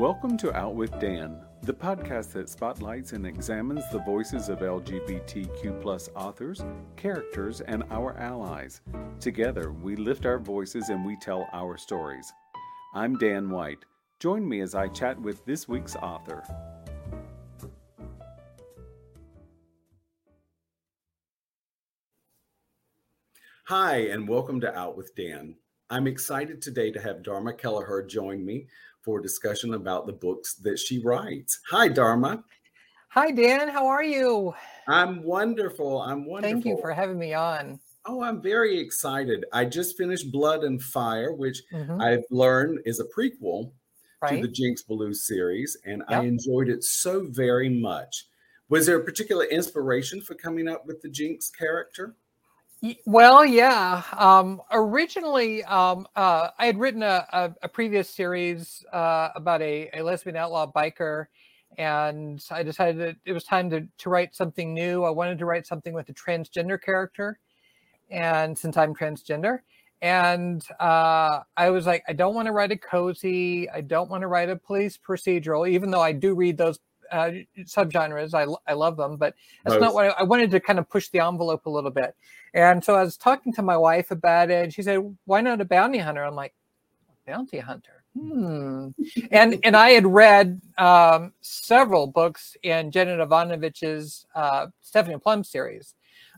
Welcome to Out with Dan, the podcast that spotlights and examines the voices of LGBTQ authors, characters, and our allies. Together, we lift our voices and we tell our stories. I'm Dan White. Join me as I chat with this week's author. Hi, and welcome to Out with Dan. I'm excited today to have Dharma Kelleher join me for discussion about the books that she writes. Hi, Dharma. Hi, Dan. How are you? I'm wonderful. I'm wonderful. Thank you for having me on. Oh, I'm very excited. I just finished Blood and Fire, which mm-hmm. I've learned is a prequel right. to the Jinx Ballou series, and yep. I enjoyed it so very much. Was there a particular inspiration for coming up with the Jinx character? Well, yeah. Um, originally, um, uh, I had written a, a, a previous series uh, about a, a, lesbian outlaw biker, and I decided that it was time to, to write something new. I wanted to write something with a transgender character, and since I'm transgender, and uh, I was like, I don't want to write a cozy. I don't want to write a police procedural, even though I do read those uh, subgenres. I, I love them, but that's Both. not what I, I, wanted to kind of push the envelope a little bit. And so I was talking to my wife about it. And she said, "Why not a bounty hunter?" I'm like, "Bounty hunter." Hmm. and and I had read um, several books in Janet Evanovich's uh, Stephanie Plum series,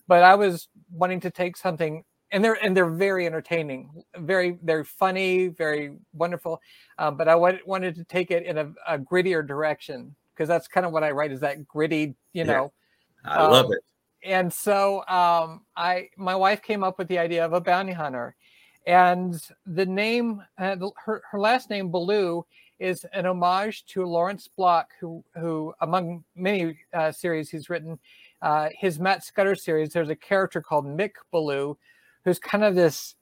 but I was wanting to take something and they're and they're very entertaining, very very funny, very wonderful. Um, but I wanted to take it in a, a grittier direction because that's kind of what I write is that gritty, you know. Yeah, I um, love it. And so um, I, my wife came up with the idea of a bounty hunter, and the name, uh, her her last name Ballou is an homage to Lawrence Block, who who among many uh, series he's written, uh, his Matt Scudder series. There's a character called Mick Ballou, who's kind of this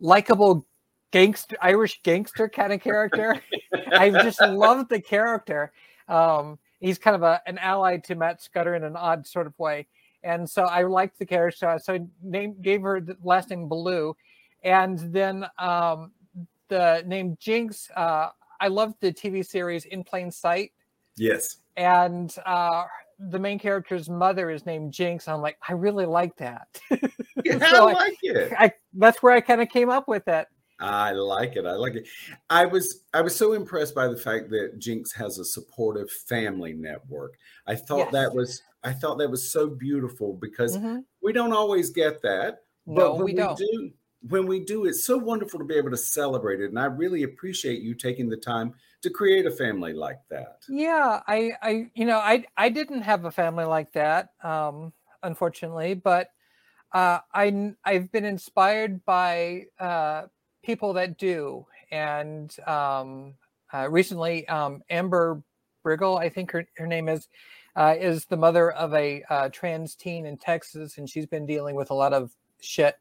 likable gangster Irish gangster kind of character. I just love the character. Um, he's kind of a, an ally to Matt Scudder in an odd sort of way. And so I liked the character. So I named, gave her the last name Ballou. And then um, the name Jinx, uh, I loved the TV series In Plain Sight. Yes. And uh, the main character's mother is named Jinx. I'm like, I really like that. Yeah, so I like it. I, that's where I kind of came up with it. I like it. I like it. I was I was so impressed by the fact that Jinx has a supportive family network. I thought yes. that was I thought that was so beautiful because mm-hmm. we don't always get that. No, we, we don't. do when we do, it's so wonderful to be able to celebrate it. And I really appreciate you taking the time to create a family like that. Yeah, I, I, you know, I, I didn't have a family like that, um, unfortunately, but uh, I, I've been inspired by uh, people that do. And um, uh, recently, um, Amber Briggle, I think her, her name is, uh, is the mother of a uh, trans teen in Texas, and she's been dealing with a lot of shit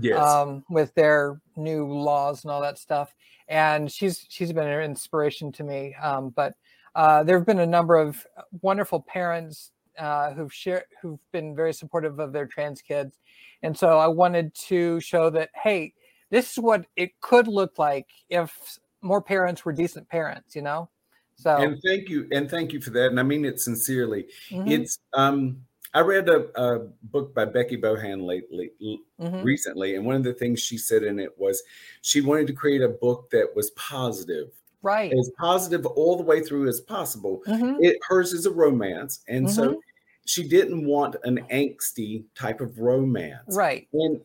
yes. um, with their new laws and all that stuff. And she's she's been an inspiration to me. Um, but uh, there have been a number of wonderful parents uh, who've shared who've been very supportive of their trans kids, and so I wanted to show that hey, this is what it could look like if more parents were decent parents, you know? So and thank you and thank you for that. And I mean it sincerely. Mm-hmm. It's um I read a, a, book by Becky Bohan lately, mm-hmm. recently, and one of the things she said in it was she wanted to create a book that was positive, right, as positive all the way through as possible. Mm-hmm. It hers is a romance, and so mm-hmm. she didn't want an angsty type of romance, right. And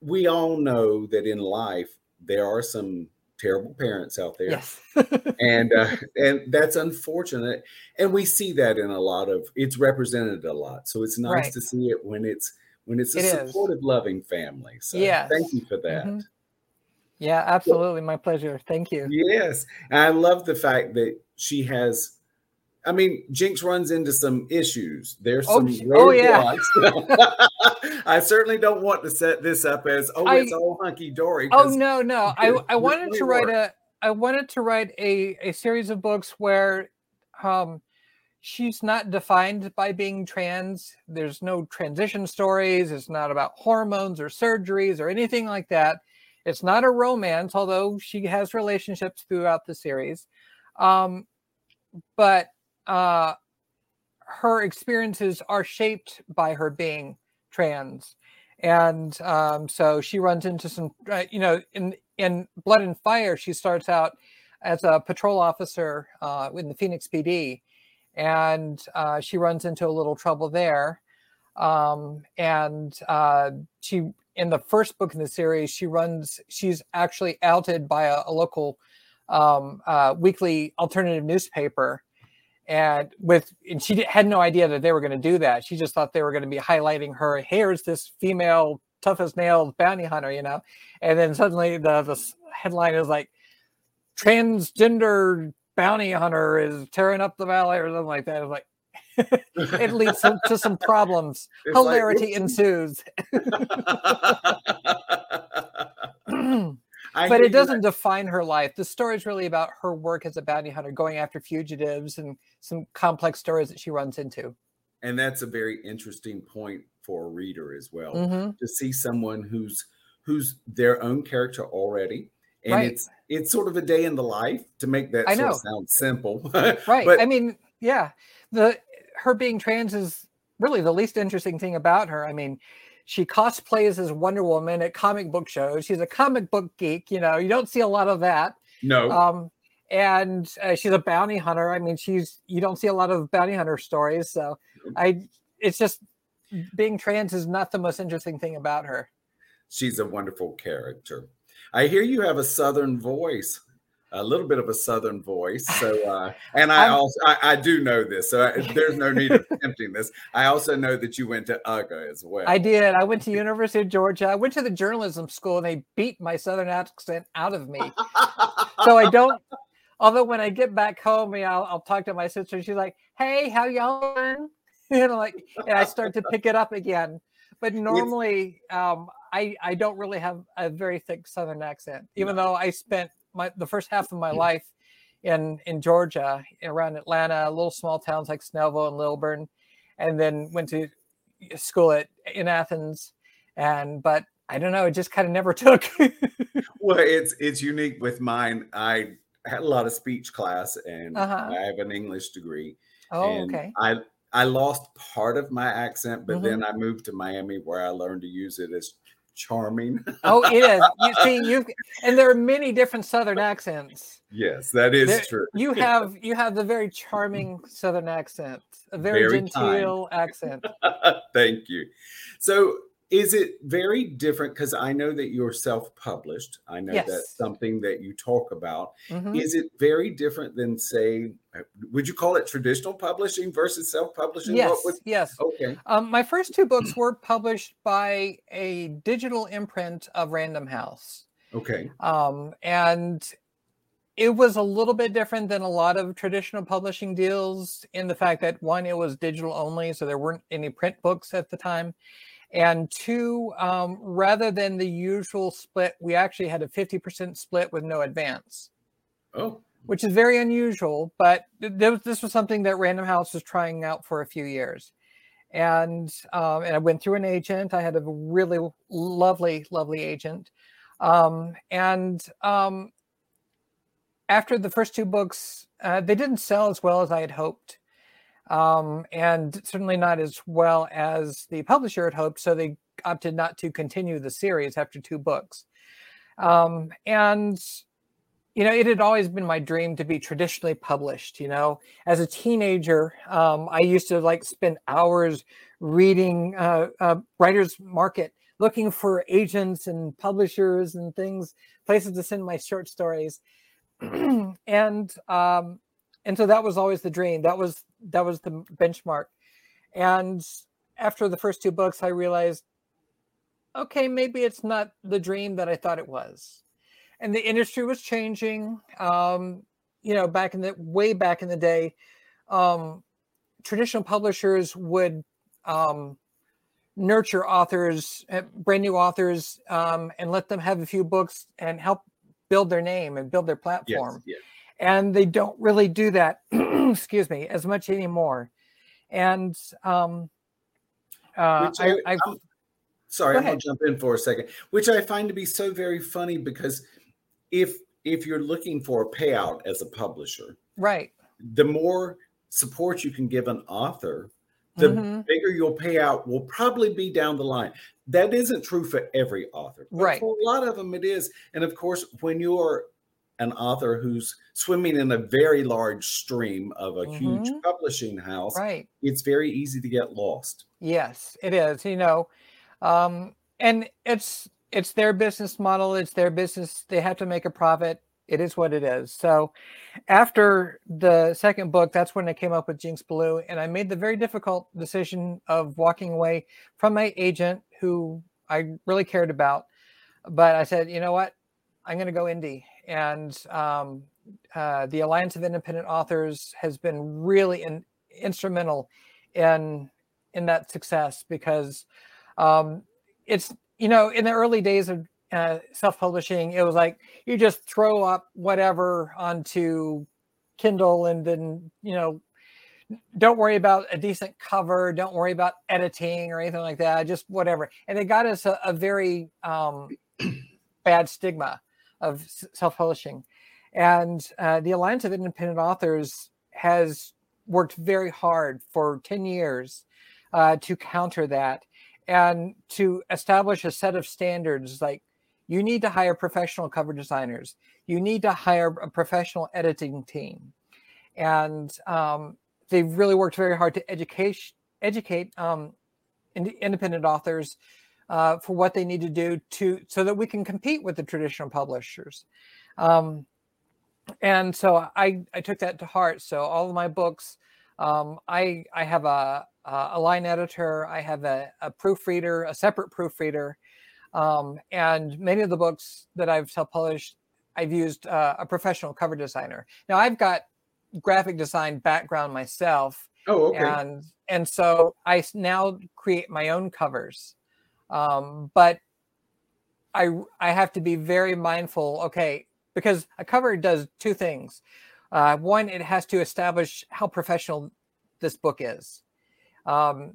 we all know that in life there are some terrible parents out there. Yes. and uh, and that's unfortunate. And we see that in a lot of it's represented a lot. So it's nice right. to see it when it's when it's a it supportive is. loving family. So yeah thank you for that. Mm-hmm. yeah absolutely. My pleasure. Thank you. Yes. And i love the fact that she has I mean, Jinx runs into some issues. There's oh, some oh, oh yeah. I certainly don't want to set this up as oh, I, it's all hunky dory. Oh no, no. I I wanted to write a I wanted to write a a series of books where um she's not defined by being trans. There's no transition stories. It's not about hormones or surgeries or anything like that. It's not a romance, although she has relationships throughout the series. Um, but uh, her experiences are shaped by her being trans, and um, so she runs into some, uh, you know, in in Blood and Fire, she starts out as a patrol officer uh, in the Phoenix PD, and uh, she runs into a little trouble there. Um, and uh, she, in the first book in the series, she runs. She's actually outed by a, a local um, uh, weekly alternative newspaper, and with and she had no idea that they were going to do that. She just thought they were going to be highlighting her. Here's this female tough as nails bounty hunter, you know, and then suddenly the the headline is like transgender bounty hunter is tearing up the valley or something like that. It's like it leads to, to, some problems. It's Hilarity like, ensues. but it doesn't define her life. The story is really about her work as a bounty hunter, going after fugitives and some complex stories that she runs into. And that's a very interesting point for a reader as well mm-hmm. to see someone who's who's their own character already and right. it's it's sort of a day in the life to make that I know. sound simple right but, i mean yeah the her being trans is really the least interesting thing about her i mean she cosplays as wonder woman at comic book shows. She's a comic book geek you know you don't see a lot of that. No. Um and uh, she's a bounty hunter. I mean she's you don't see a lot of bounty hunter stories so i it's just being trans is not the most interesting thing about her. She's a wonderful character. I hear you have a southern voice, a little bit of a southern voice. So, uh, and I also I, I, do know this, so I, there's no need of attempting this. I also know that you went to UGA as well. I did. I went to University of Georgia. I went to the journalism school, and they beat my southern accent out of me. so I don't. Although when I get back home, I'll, I'll talk to my sister. And She's like, "Hey, how y'all doing?" And like, and I start to pick it up again. But normally, um, I I don't really have a very thick Southern accent, even no. though I spent my the first half of my life in in Georgia, around Atlanta, little small towns like Snellville and Lilburn, and then went to school at in Athens, and but I don't know, it just kind of never took. well, it's it's unique with mine. I had a lot of speech class, and uh-huh. I have an English degree. Oh, okay. I I lost part of my accent, but mm-hmm. then I moved to Miami where I learned to use it as charming. oh, it is. You see, you and there are many different Southern accents. Yes, that is there, true. You have you have the very charming Southern accent, a very, very genteel kind. accent. Thank you. So is it very different because i know that you're self-published. I know yes. that's something that you talk about. Mm-hmm. is it very different than say would you call it traditional publishing versus self-publishing? Yes yes. Okay. Um, my first two books were published by a digital imprint of random house. Okay. Um, and it was a little bit different than a lot of traditional publishing deals in the fact that one it was digital only so there weren't any print books at the time and two, um, rather than the usual split, we actually had a 50% split with no advance. Oh. Which is very unusual, but th- this was something that Random House was trying out for a few years. And um, and I went through an agent. I had a really lovely, lovely agent. Um, and um, after the first two books, uh, they didn't sell as well as I had hoped um, and certainly not as well as the publisher had hoped. So they opted not to continue the series after two books. Um, and you know, it had always been my dream to be traditionally published. You know, as a teenager, um, I used to like spend hours reading uh, uh, Writers Market, looking for agents and publishers and things, places to send my short stories. and um, and so that was always the dream. That was that was the benchmark. And after the first two books i realized okay maybe it's not the dream that i thought it was. And the industry was changing um, you know back in the way back in the day um, traditional publishers would um, nurture authors eh, brand new authors um, and let them have a few books and help build their name and build their platform. yes, yes and they don't really do that excuse me as much anymore and um uh, I, I, I sorry i'm gonna jump in for a second which i find to be so very funny because if if you're looking for a payout as a publisher, right, the more support you can give an author, the Mhm. bigger your payout will probably be down the line. That isn't true for every author. Right. For a lot of them, it is. And of course, when you're an author who's swimming in a very large stream of a huge Mhm. publishing house, right. it's very easy to get lost. Yes, it is. You know, um, and it's it's their business model. It's their business. They have to make a profit. It is what it is. So, after the second book, that's when I came up with Jinx Ballou, and I made the very difficult decision of walking away from my agent, who I really cared about. But I said, you know what, I'm going to go indie, and um, uh, the Alliance of Independent Authors has been really in, instrumental in in that success because um, it's you know in the early days of uh, self-publishing it was like you just throw up whatever onto kindle and then you know don't worry about a decent cover don't worry about editing or anything like that just whatever. And it got us a, a very um, bad stigma of self-publishing. And uh, the alliance of independent authors has worked very hard for 10 years uh, to counter that and to establish a set of standards like you need to hire professional cover designers. You need to hire a professional editing team. And um, they've really worked very hard to educate educate um, ind- independent authors uh, for what they need to do to so that we can compete with the traditional publishers. Um, and so I, I took that to heart. So all of my books um, I, I have a, a line editor i have a, a proofreader a separate proofreader um, and many of the books that i've self-published i've used uh, a professional cover designer. Now i've got graphic design background myself Oh, okay. and and so I now create my own covers, um, but I I have to be very mindful. Okay, because a cover does two things. Uh, one, it has to establish how professional this book is, um,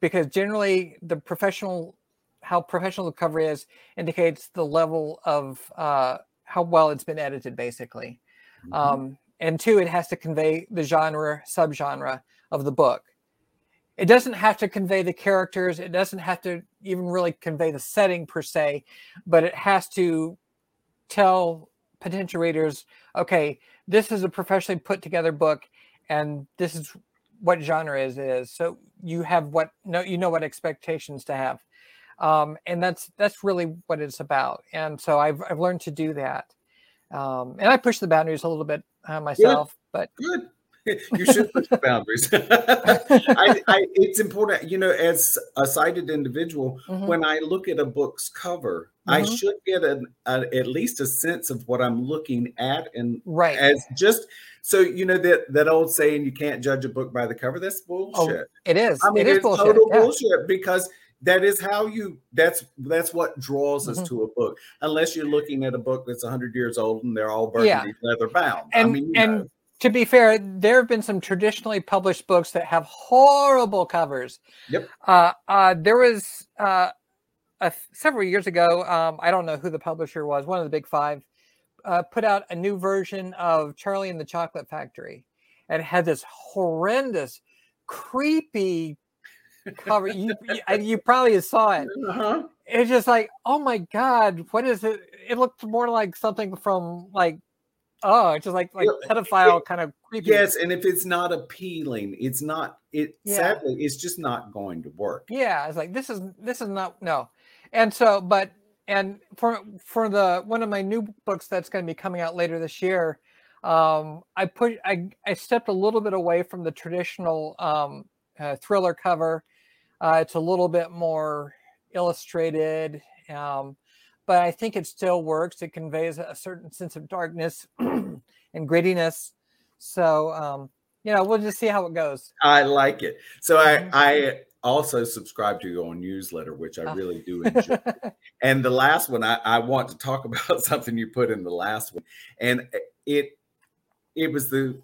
because generally the professional how professional the cover is indicates the level of uh, how well it's been edited, basically. Mhm. Um, and two, it has to convey the genre, subgenre of the book. It doesn't have to convey the characters. It doesn't have to even really convey the setting per se, but it has to tell potential readers, okay, this is a professionally put together book, and this is what genre is is. So you have what no, you know what expectations to have, um, and that's that's really what it's about. And so I've I've learned to do that, um, and I push the boundaries a little bit uh, myself, but Good. You should push the boundaries. I, I, it's important, you know, as a sighted individual, Mhm. when I look at a book's cover, I Mhm. should get an, a, at least a sense of what I'm looking at, and right. as just so you know that that old saying, "You can't judge a book by the cover." That's bullshit. It is. I mean, Oh, it is it's bullshit. total yeah. bullshit because that is how you. That's that's what draws us Mhm. to a book. Unless you're looking at a book that's 100 years old and they're all burgundy leather bound. I And mean, and know. To be fair, there have been some traditionally published books that have horrible covers. Yep. Uh, uh, there was uh, a several years ago. Um, I don't know who the publisher was. One of the big five uh, put out a new version of Charlie and the Chocolate Factory, and had this horrendous, creepy cover. you, you you probably saw it. Uh-huh. it's just like, oh my god, what is it? It looked more like something from like, oh, it's just like like pedophile kind of creepy. Yes, and if it's not appealing, it's not. It Yeah. sadly, it's just not going to work. Yeah, it's like this is this is not no, and so but and for for the one of my new books that's going to be coming out later this year, um, I put I I stepped a little bit away from the traditional um, uh, thriller cover. Uh, it's a little bit more illustrated, um, but I think it still works. It conveys a certain sense of darkness and grittiness. So um, you know, we'll just see how it goes. I like it. So I Mhm. I also subscribe to your newsletter, which I really do enjoy. and the last one, I, I want to talk about something you put in the last one, and it it was the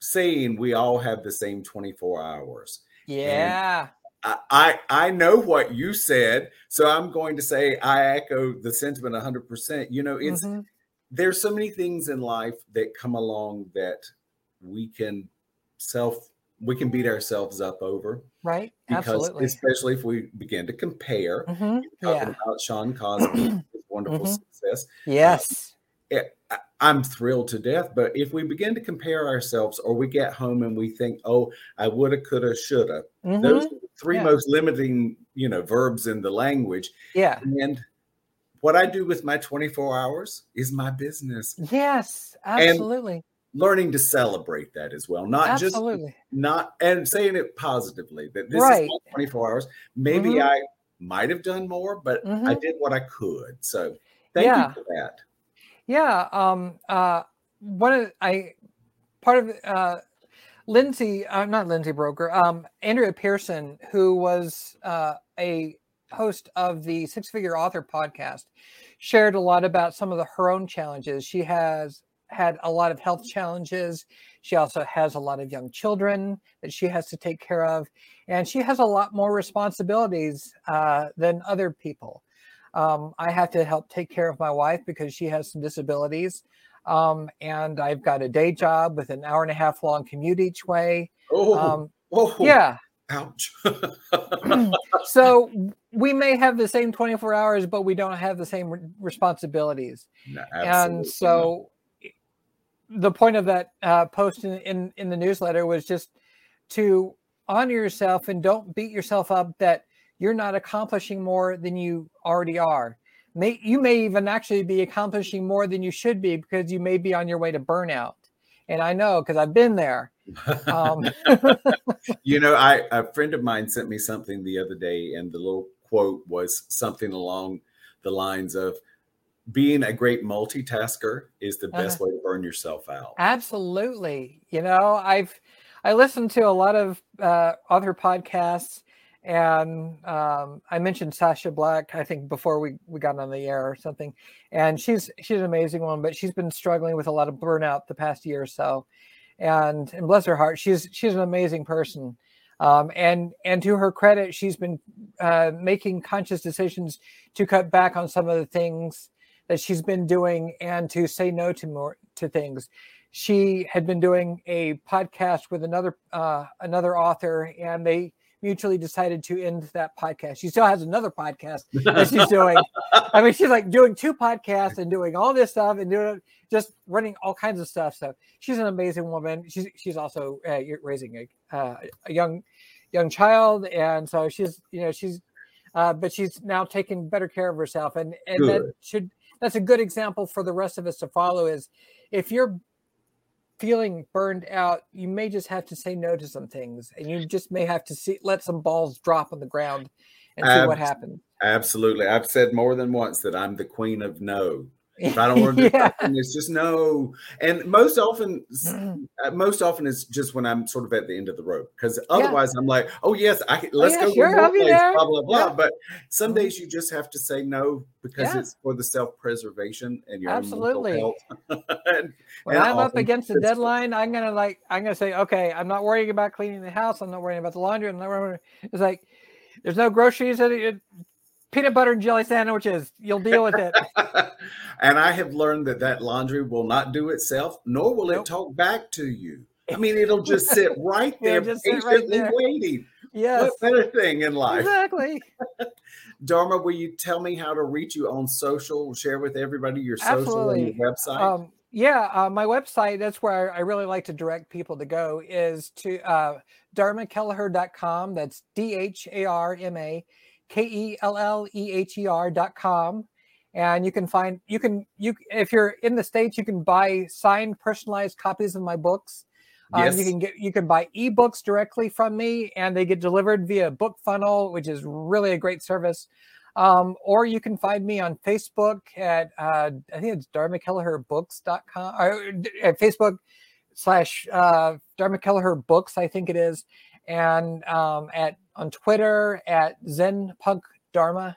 saying we all have the same 24 hours. yeah. I, I I know what you said, so I'm going to say I echo the sentiment 100%. You know, it's Mhm. there's so many things in life that come along that we can self we can beat ourselves up over right because absolutely especially if we begin to compare Mhm. talking yeah about sean cosby his wonderful Mhm. success yes I- i'm thrilled to death but if we begin to compare ourselves or we get home and we think oh i woulda coulda shoulda Mhm. those are the three Yeah. most limiting you know verbs in the language yeah and what i do with my 24 hours is my business yes absolutely learning to celebrate that as well not just not and saying it positively that this Right. is my 24 hours maybe Mhm. i might have done more but i Mhm. did what i could so thank Yeah. you for that Yeah. Um, uh, one of I part of uh, Lindsay, uh, not Lindsay Buroker, um, Andrea Pearson, who was uh, a host of the Six Figure Author podcast, shared a lot about some of the, her own challenges. She has had a lot of health challenges. She also has a lot of young children that she has to take care of, and she has a lot more responsibilities uh, than other people. Um, I have to help take care of my wife because she has some disabilities. Um, and I've got a day job with an hour and a half long commute each way. oh, Um, oh yeah. ouch So we may have the same 24 hours, but we don't have the same re- responsibilities. No, And so the point of that uh, post in, in, in the newsletter was just to honor yourself and don't beat yourself up that you're not accomplishing more than you already are. May, you may even actually be accomplishing more than you should be because you may be on your way to burnout. And I know because I've been there. Um, you know, I a friend of mine sent me something the other day, and the little quote was something along the lines of being a great multitasker is the best way to burn yourself out. Absolutely. You know, I've I listened to a lot of uh, other podcasts, and um, I mentioned Sacha Black. I think before we we got on the air or something, and she's she's an amazing one, but she's been struggling with a lot of burnout the past year or so, and and bless her heart, she's she's an amazing person. Um, and and to her credit, she's been uh, making conscious decisions to cut back on some of the things that she's been doing and to say no to more to things she had been doing a podcast with another uh, another author, and they mutually decided to end that podcast. She still has another podcast that she's doing. I mean, she's like doing two podcasts and doing all this stuff and doing just running all kinds of stuff. So she's an amazing woman. She's she's also uh, raising a uh, a young young child, and so she's you know she's uh, but she's now taking better care of herself, and and that should that's a good example for the rest of us to follow. Is if you're feeling burned out, you may just have to say no to some things, and you just may have to see let some balls drop on the ground and see what Abs- happens. Absolutely. I've said more than once that I'm the queen of no. If I don't want to do yeah. something, it's just no. And most often, uh, most often it's just when I'm sort of at the end of the rope. Because otherwise, I'm like, oh yes, I can, let's yeah, go. sure, I'll place, there. Blah blah blah. Yeah. But some Mhm. days you just have to say no because Yeah. it's for the self preservation and your own Absolutely. mental health. and, When and I'm up against a it's- deadline, I'm gonna like I'm gonna say, okay, I'm not worrying about cleaning the house. I'm not worrying about the laundry. I'm not worrying. It's like there's no groceries. Peanut butter and jelly sandwiches. You'll deal with it. and I have learned that that laundry will not do itself, nor will Nope. it talk back to you. I mean, it'll just sit right there, patiently right there. waiting. yes, What better thing in life? exactly. Dharma, will you tell me how to reach you on social? Share with everybody your social and your website. Um, yeah, uh, my website, that's where I really like to direct people to go, is to uh, dharmakelleher.com. That's D H A R M A K E L L E H E com. And you can find, you can, you, if you're in the States, you can buy signed, personalized copies of my books. Um, yes. You can get, you can buy ebooks directly from me, and they get delivered via Book Funnel, which is really a great service. Um, or you can find me on Facebook at uh, I think it's dharmakelleherbooks.com or at Facebook slash uh, Dharma Kelleher Books, I think it is, and um, at on Twitter at Zen Punk Dharma,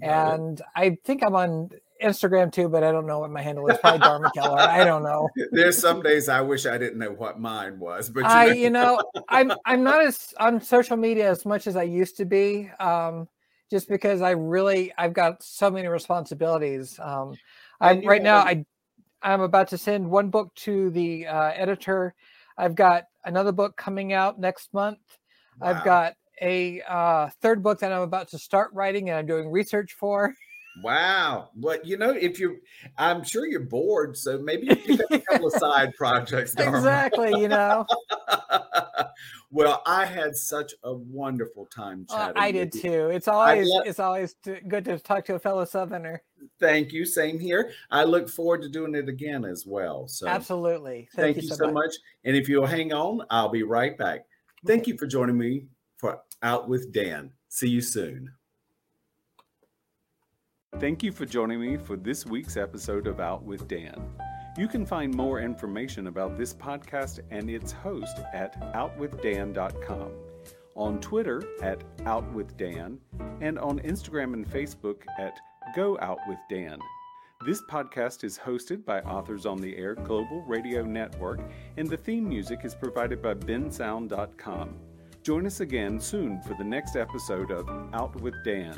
and I think I'm on Instagram too, but I don't know what my handle is. Probably Dharma Keller. I don't know. There's some days I wish I didn't know what mine was, but you I, know- you know, I'm I'm not as on social media as much as I used to be. Um, just because I really I've got so many responsibilities. Um, I'm right now. I I'm about to send one book to the uh, editor. I've got another book coming out next month. Wow. I've got a uh, third book that I'm about to start writing and I'm doing research for. Wow. Well, you know, if you're, I'm sure you're bored, so maybe you have a couple of side projects. Exactly. You know. well, I had such a wonderful time chatting. Uh, I did too. It's always lo- it's always good to talk to a fellow Southerner. Thank you. Same here. I look forward to doing it again as well. So absolutely. Thank, thank you, so, much. much. And if you'll hang on, I'll be right back. Thank you for joining me for Out with Dan. See you soon. Thank you for joining me for this week's episode of Out with Dan. You can find more information about this podcast and its host at outwithdan.com, on Twitter at outwithdan, and on Instagram and Facebook at Go. This podcast is hosted by Authors on the Air Global Radio Network, and the theme music is provided by bensound.com. Join us again soon for the next episode of Out with Dan.